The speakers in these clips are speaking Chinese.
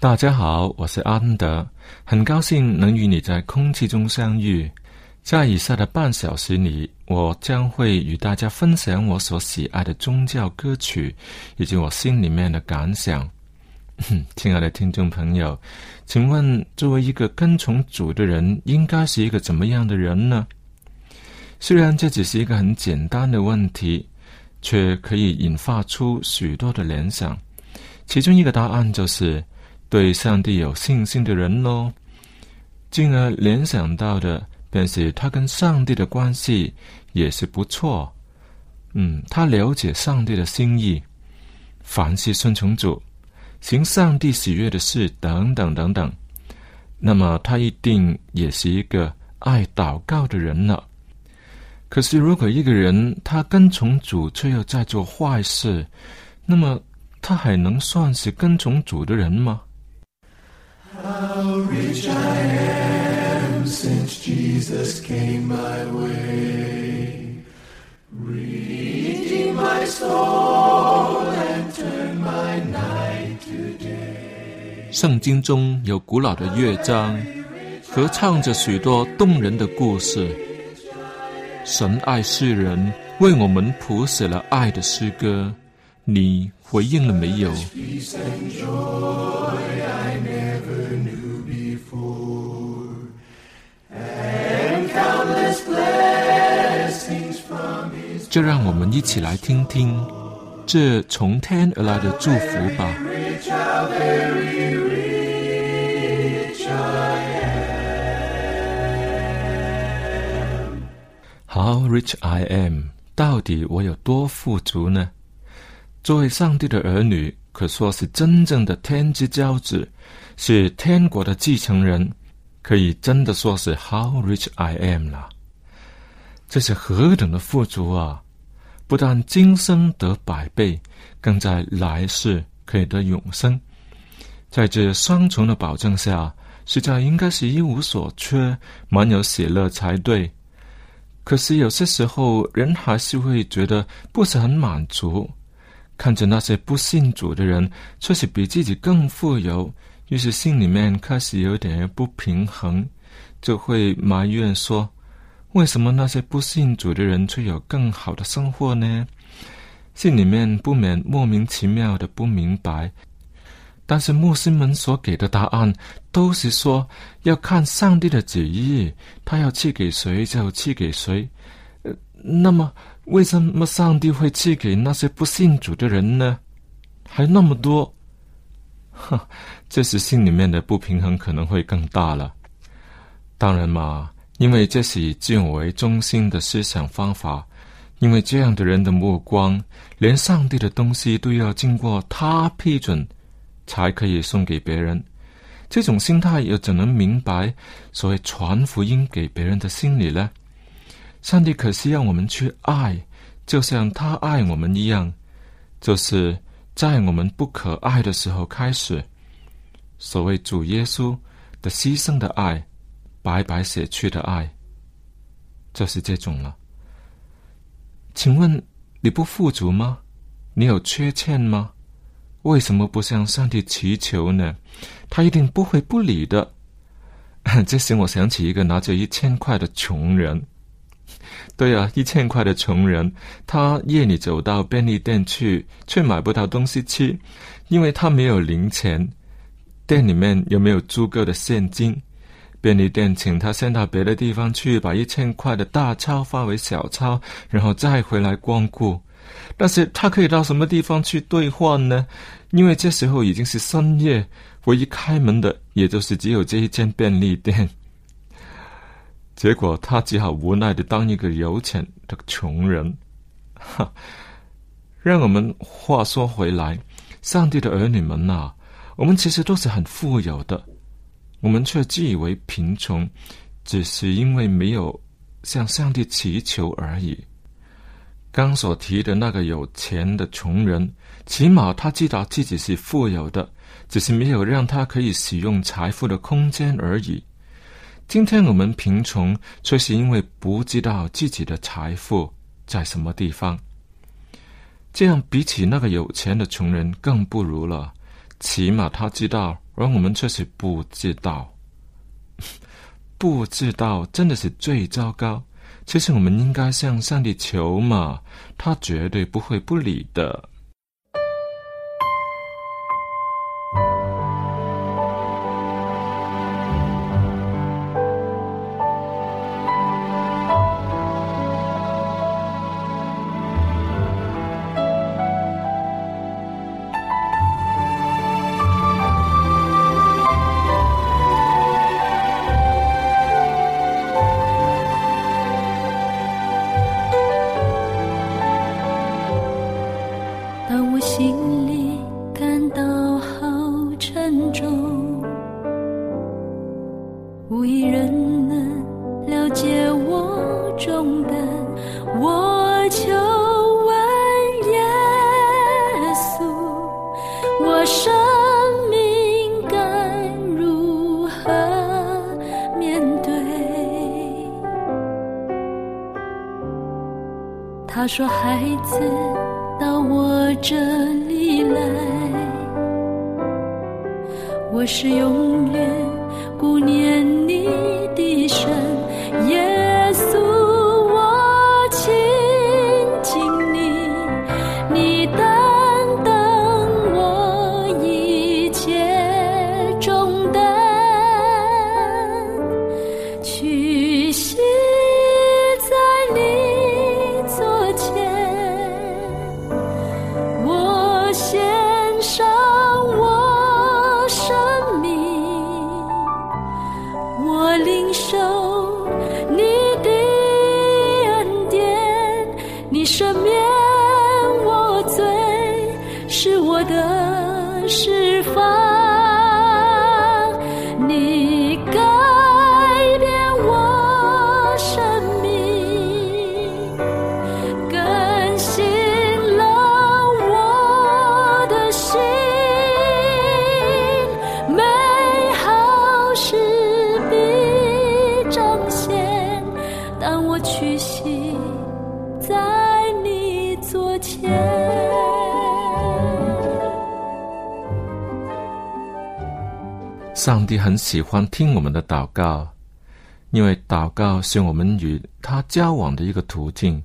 大家好，我是安德，很高兴能与你在空气中相遇。在以下的半小时里，我将会与大家分享我所喜爱的宗教歌曲，以及我心里面的感想。亲爱的听众朋友，请问，作为一个跟从主的人，应该是一个怎么样的人呢？虽然这只是一个很简单的问题，却可以引发出许多的联想。其中一个答案就是。对上帝有信心的人喽，进而联想到的便是他跟上帝的关系也是不错。嗯，他了解上帝的心意，凡事顺从主，行上帝喜悦的事，等等等等。那么他一定也是一个爱祷告的人了。可是，如果一个人他跟从主，却又在做坏事，那么他还能算是跟从主的人吗圣经中有古老的乐章，合唱着许多动人的故事。神爱世人，为我们谱写了爱的诗歌。你回应了没有？就让我们一起来听听这从天而来的祝福吧。How rich I am？到底我有多富足呢？作为上帝的儿女，可说是真正的天之骄子，是天国的继承人，可以真的说是 How rich I am 了。这是何等的富足啊！不但今生得百倍，更在来世可以得永生。在这双重的保证下，实在应该是一无所缺，满有喜乐才对。可是有些时候，人还是会觉得不是很满足，看着那些不信主的人，却是比自己更富有，于是心里面开始有点不平衡，就会埋怨说。为什么那些不信主的人却有更好的生活呢？心里面不免莫名其妙的不明白。但是牧师们所给的答案都是说要看上帝的旨意，他要赐给谁就赐给谁。那么为什么上帝会赐给那些不信主的人呢？还那么多，哼，这时心里面的不平衡可能会更大了。当然嘛。因为这是以自我为中心的思想方法，因为这样的人的目光，连上帝的东西都要经过他批准，才可以送给别人。这种心态又怎能明白所谓传福音给别人的心理呢？上帝可是要我们去爱，就像他爱我们一样，就是在我们不可爱的时候开始。所谓主耶稣的牺牲的爱，白白舍去的爱，就是这种了。请问你不富足吗？你有缺欠吗？为什么不向上帝祈求呢？他一定不会不理的。这使我想起一个拿着一千块的穷人。对啊，一千块的穷人，他夜里走到便利店去，却买不到东西吃，因为他没有零钱。店里面有没有足够的现金？便利店请他先到别的地方去，把一千块的大钞发为小钞，然后再回来光顾。但是他可以到什么地方去兑换呢？因为这时候已经是深夜，唯一开门的也就是只有这一间便利店。结果他只好无奈的当一个有钱的穷人。哈，让我们话说回来，上帝的儿女们呐。我们其实都是很富有的，我们却自以为贫穷，只是因为没有向上帝祈求而已。刚所提的那个有钱的穷人，起码他知道自己是富有的，只是没有让他可以使用财富的空间而已。今天我们贫穷，却是因为不知道自己的财富在什么地方。这样比起那个有钱的穷人，更不如了。起码他知道，而我们却是不知道。不知道真的是最糟糕。其实我们应该向上帝求嘛，他绝对不会不理的。是永屈膝在你左前上帝很喜欢听我们的祷告，因为祷告是我们与他交往的一个途径，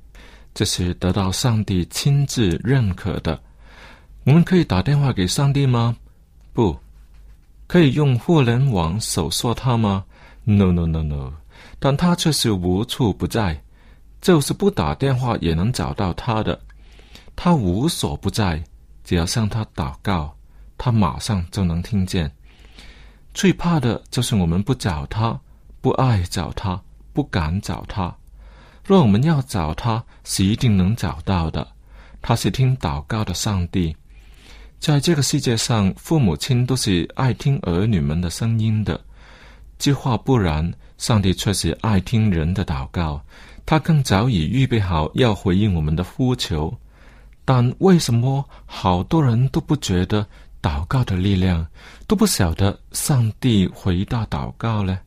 这是得到上帝亲自认可的。我们可以打电话给上帝吗？不，可以用互联网搜索他吗？No No No No，但他却是无处不在，就是不打电话也能找到他的。他无所不在，只要向他祷告，他马上就能听见。最怕的就是我们不找他，不爱找他，不敢找他。若我们要找他，是一定能找到的。他是听祷告的上帝。在这个世界上，父母亲都是爱听儿女们的声音的。这话不然，上帝却是爱听人的祷告。他更早已预备好要回应我们的呼求。但为什么好多人都不觉得祷告的力量，都不晓得上帝回答祷告呢？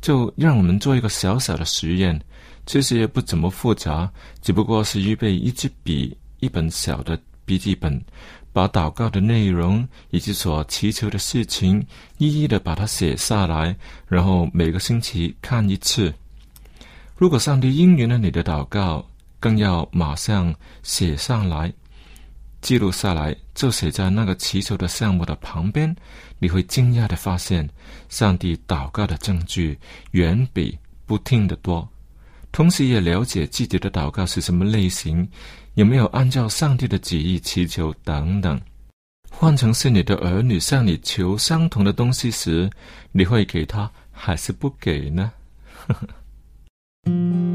就让我们做一个小小的实验，其实也不怎么复杂，只不过是预备一支笔、一本小的笔记本，把祷告的内容以及所祈求的事情一一的把它写下来，然后每个星期看一次。如果上帝应允了你的祷告，更要马上写上来，记录下来，就写在那个祈求的项目的旁边。你会惊讶的发现，上帝祷告的证据远比不听的多。同时，也了解自己的祷告是什么类型，有没有按照上帝的旨意祈求等等。换成是你的儿女向你求相同的东西时，你会给他还是不给呢？呵呵听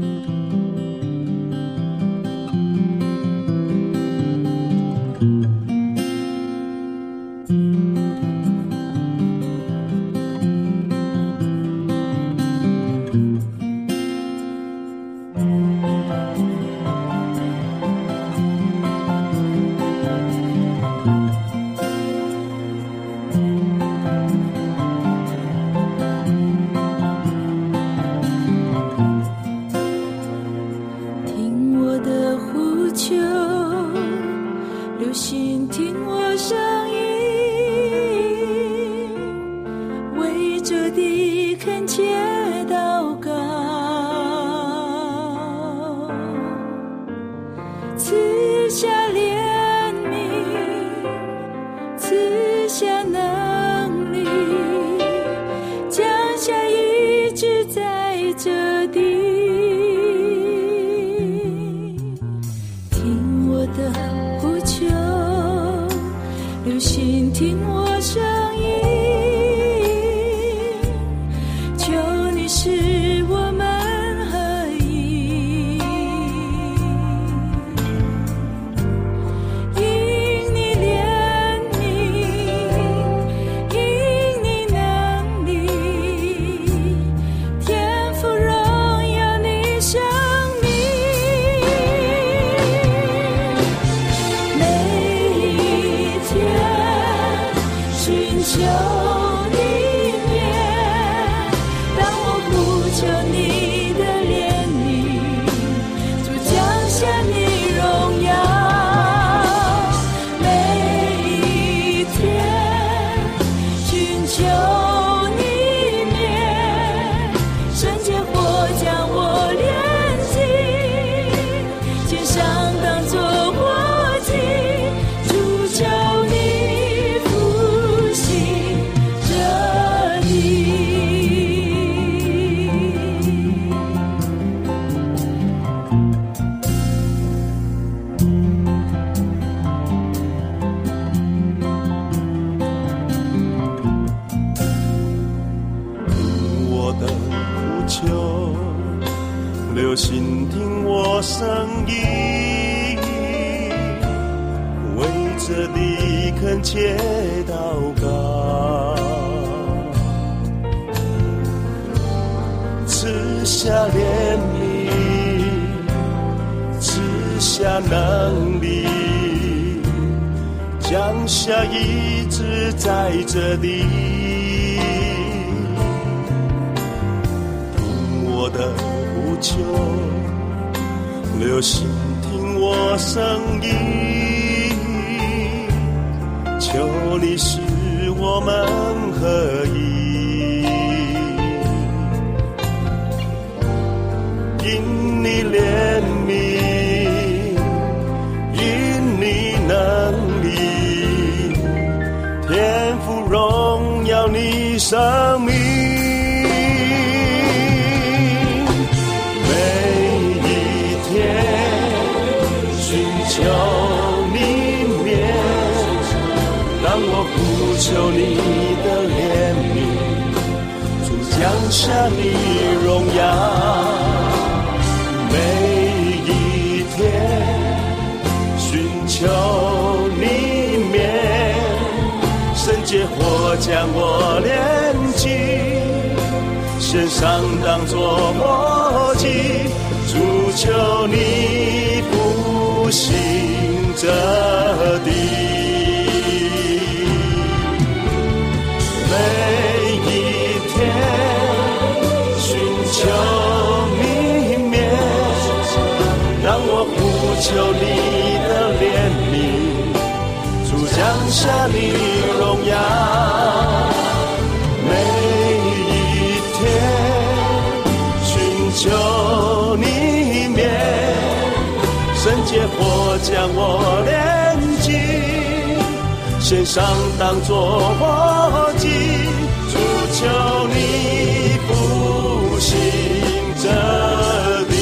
求听我声音，为着你恳切祷告，赐下怜悯，赐下能力，降下医治在这里。我的呼求，留心听我声音，求你使我们合一，因你怜悯，因你能力，天赋荣耀你生命。求你的怜悯，主降下你荣耀。每一天寻求你面，圣洁火将我炼净。献上当作默契，主求你复兴这地。放下你荣耀。每一天寻求你面，圣洁火将我炼净。献上当作活祭，主求你复兴这地。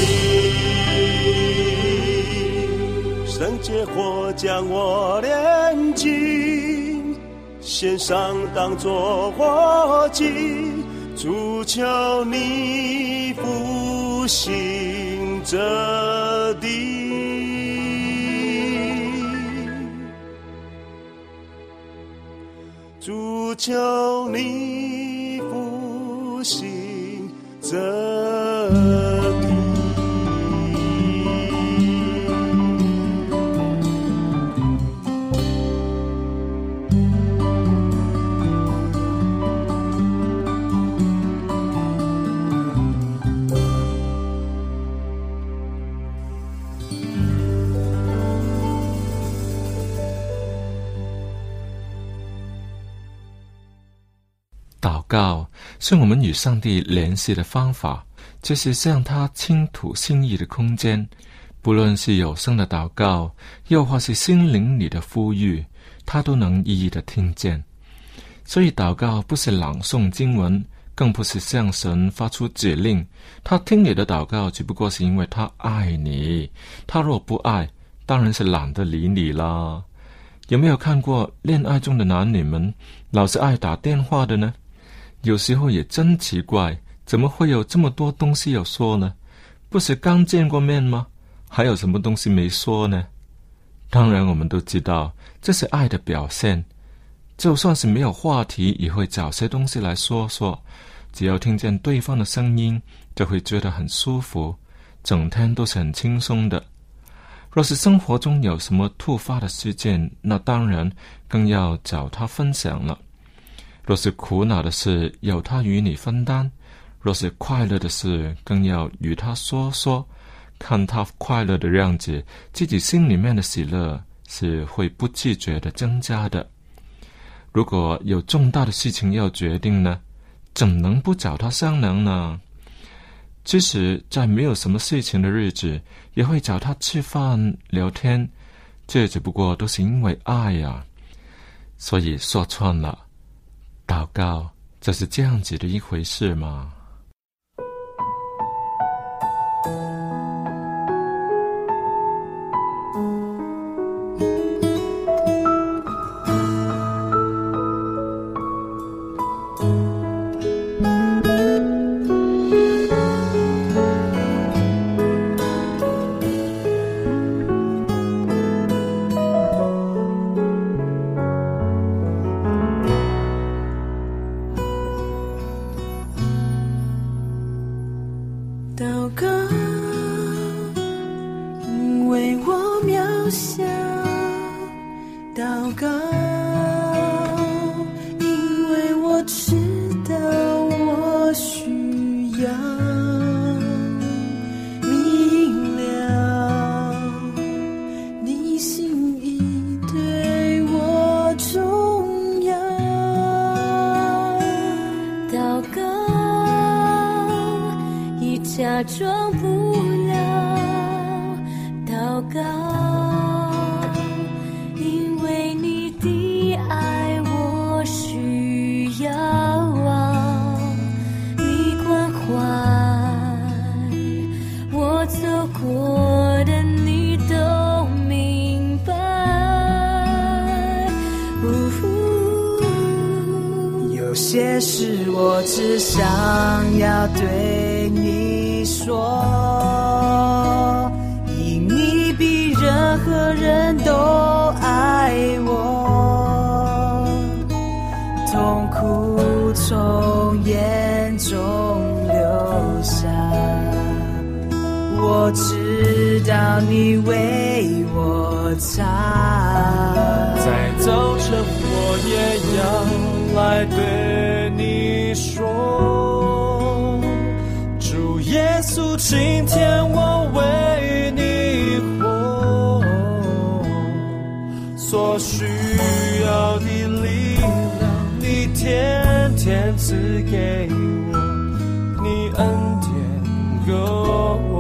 圣洁火将我炼净，献上当作活祭，主求你复兴这地。主求你复兴这是我们与上帝联系的方法，就是向他倾吐心意的空间。不论是有声的祷告，又或是心灵里的呼吁，他都能一一的听见。所以，祷告不是朗诵经文，更不是向神发出指令。他听你的祷告，只不过是因为他爱你。他若不爱，当然是懒得理你啦。有没有看过恋爱中的男女们老是爱打电话的呢？有时候也真奇怪，怎么会有这么多东西要说呢？不是刚见过面吗？还有什么东西没说呢？当然，我们都知道这是爱的表现。就算是没有话题，也会找些东西来说说。只要听见对方的声音，就会觉得很舒服，整天都是很轻松的。若是生活中有什么突发的事件，那当然更要找他分享了。若是苦恼的事，有他与你分担；若是快乐的事，更要与他说说。看他快乐的样子，自己心里面的喜乐是会不自觉的增加的。如果有重大的事情要决定呢，怎能不找他商量呢？即使在没有什么事情的日子，也会找他吃饭聊天，这只不过都是因为爱呀。所以说穿了，祷告这是这样子的一回事吗。需苦从眼中流下，我知道你为我擦。在早晨我也要来对你说，主耶稣，今天我为你活。所需要的。天天赐给我，你恩典够。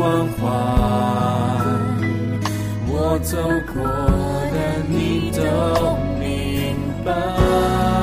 关怀我走过的，你都明白。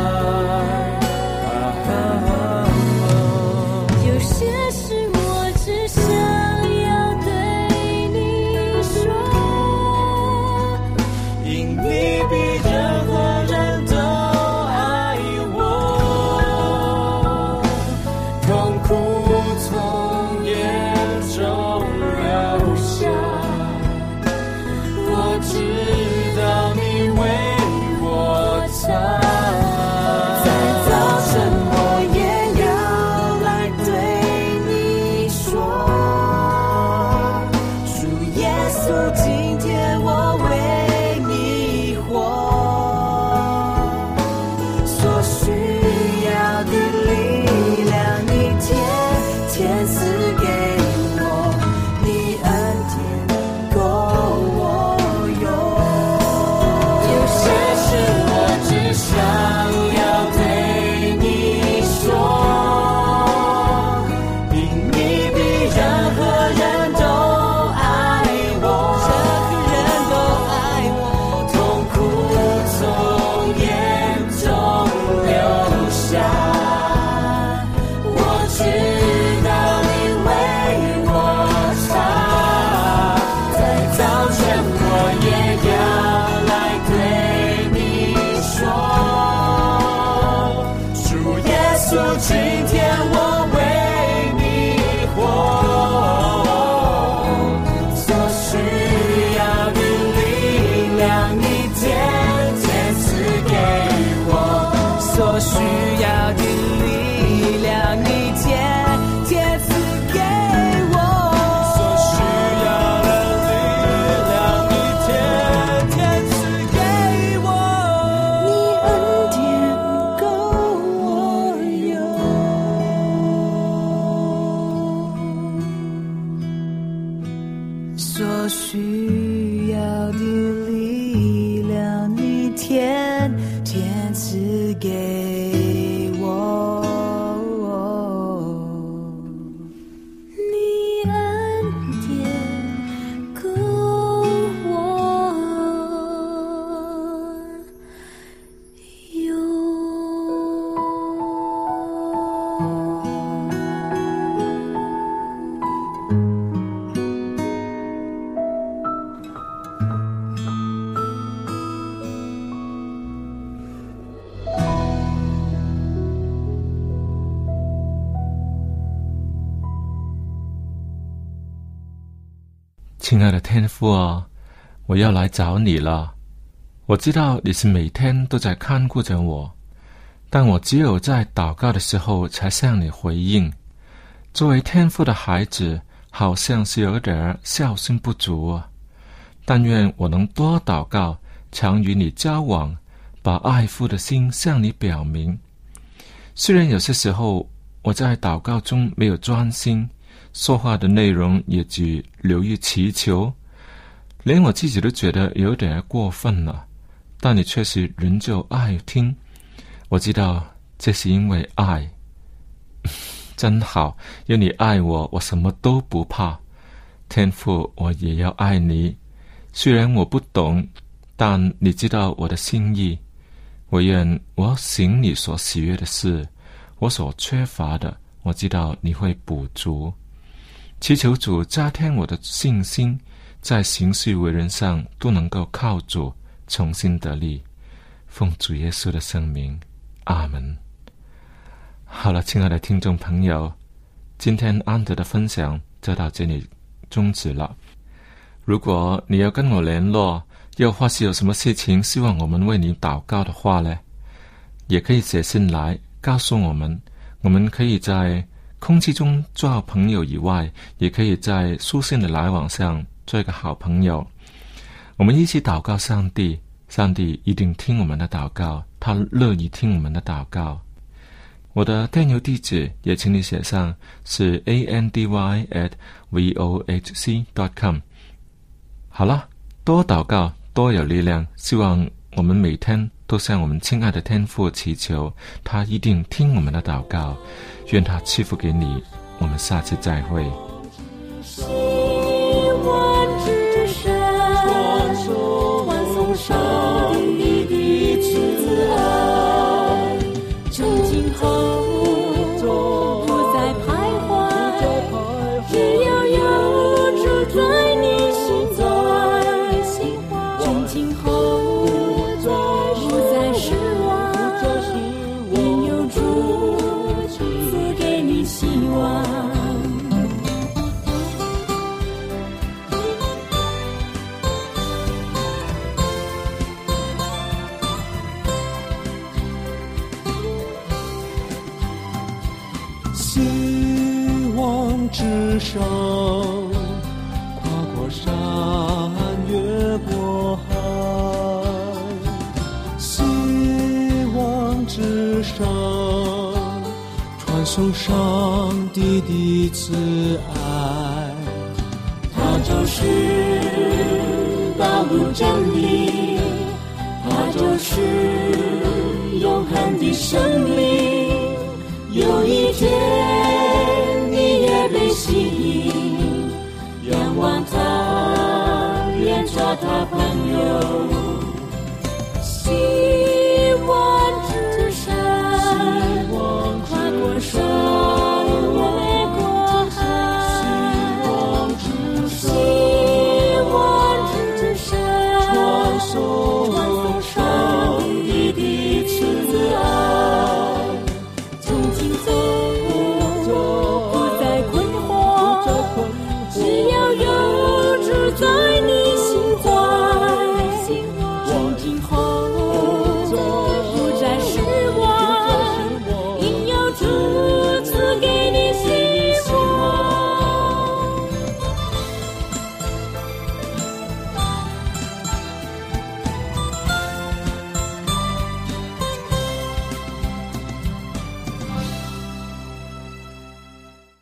亲爱的天父啊，我要来找你了。我知道你是每天都在看顾着我，但我只有在祷告的时候才向你回应。作为天父的孩子，好像是有点儿孝心不足啊。但愿我能多祷告，常与你交往，把爱父的心向你表明。虽然有些时候我在祷告中没有专心，说话的内容也只留意祈求，连我自己都觉得有点过分了。但你确实仍旧爱听，我知道这是因为爱，真好。有你爱我，我什么都不怕。天父，我也要爱你。虽然我不懂，但你知道我的心意。我愿我行你所喜悦的事，我所缺乏的，我知道你会补足。祈求主加添我的信心，在行事为人上都能够靠主。重新得力，奉主耶稣的圣名，阿门。好了，亲爱的听众朋友，今天安德的分享就到这里终止了。如果你要跟我联络，又或是有什么事情希望我们为你祷告的话呢，也可以写信来告诉我们。我们可以在空气中做好朋友以外，也可以在书信的来往上做一个好朋友。我们一起祷告，上帝，上帝一定听我们的祷告，他乐意听我们的祷告。我的电邮地址也请你写上，是 a n d y at v o h c dot com。好了，多祷告，多有力量。希望我们每天都向我们亲爱的天父祈求，他一定听我们的祷告。愿他赐福给你。我们下次再会。know. See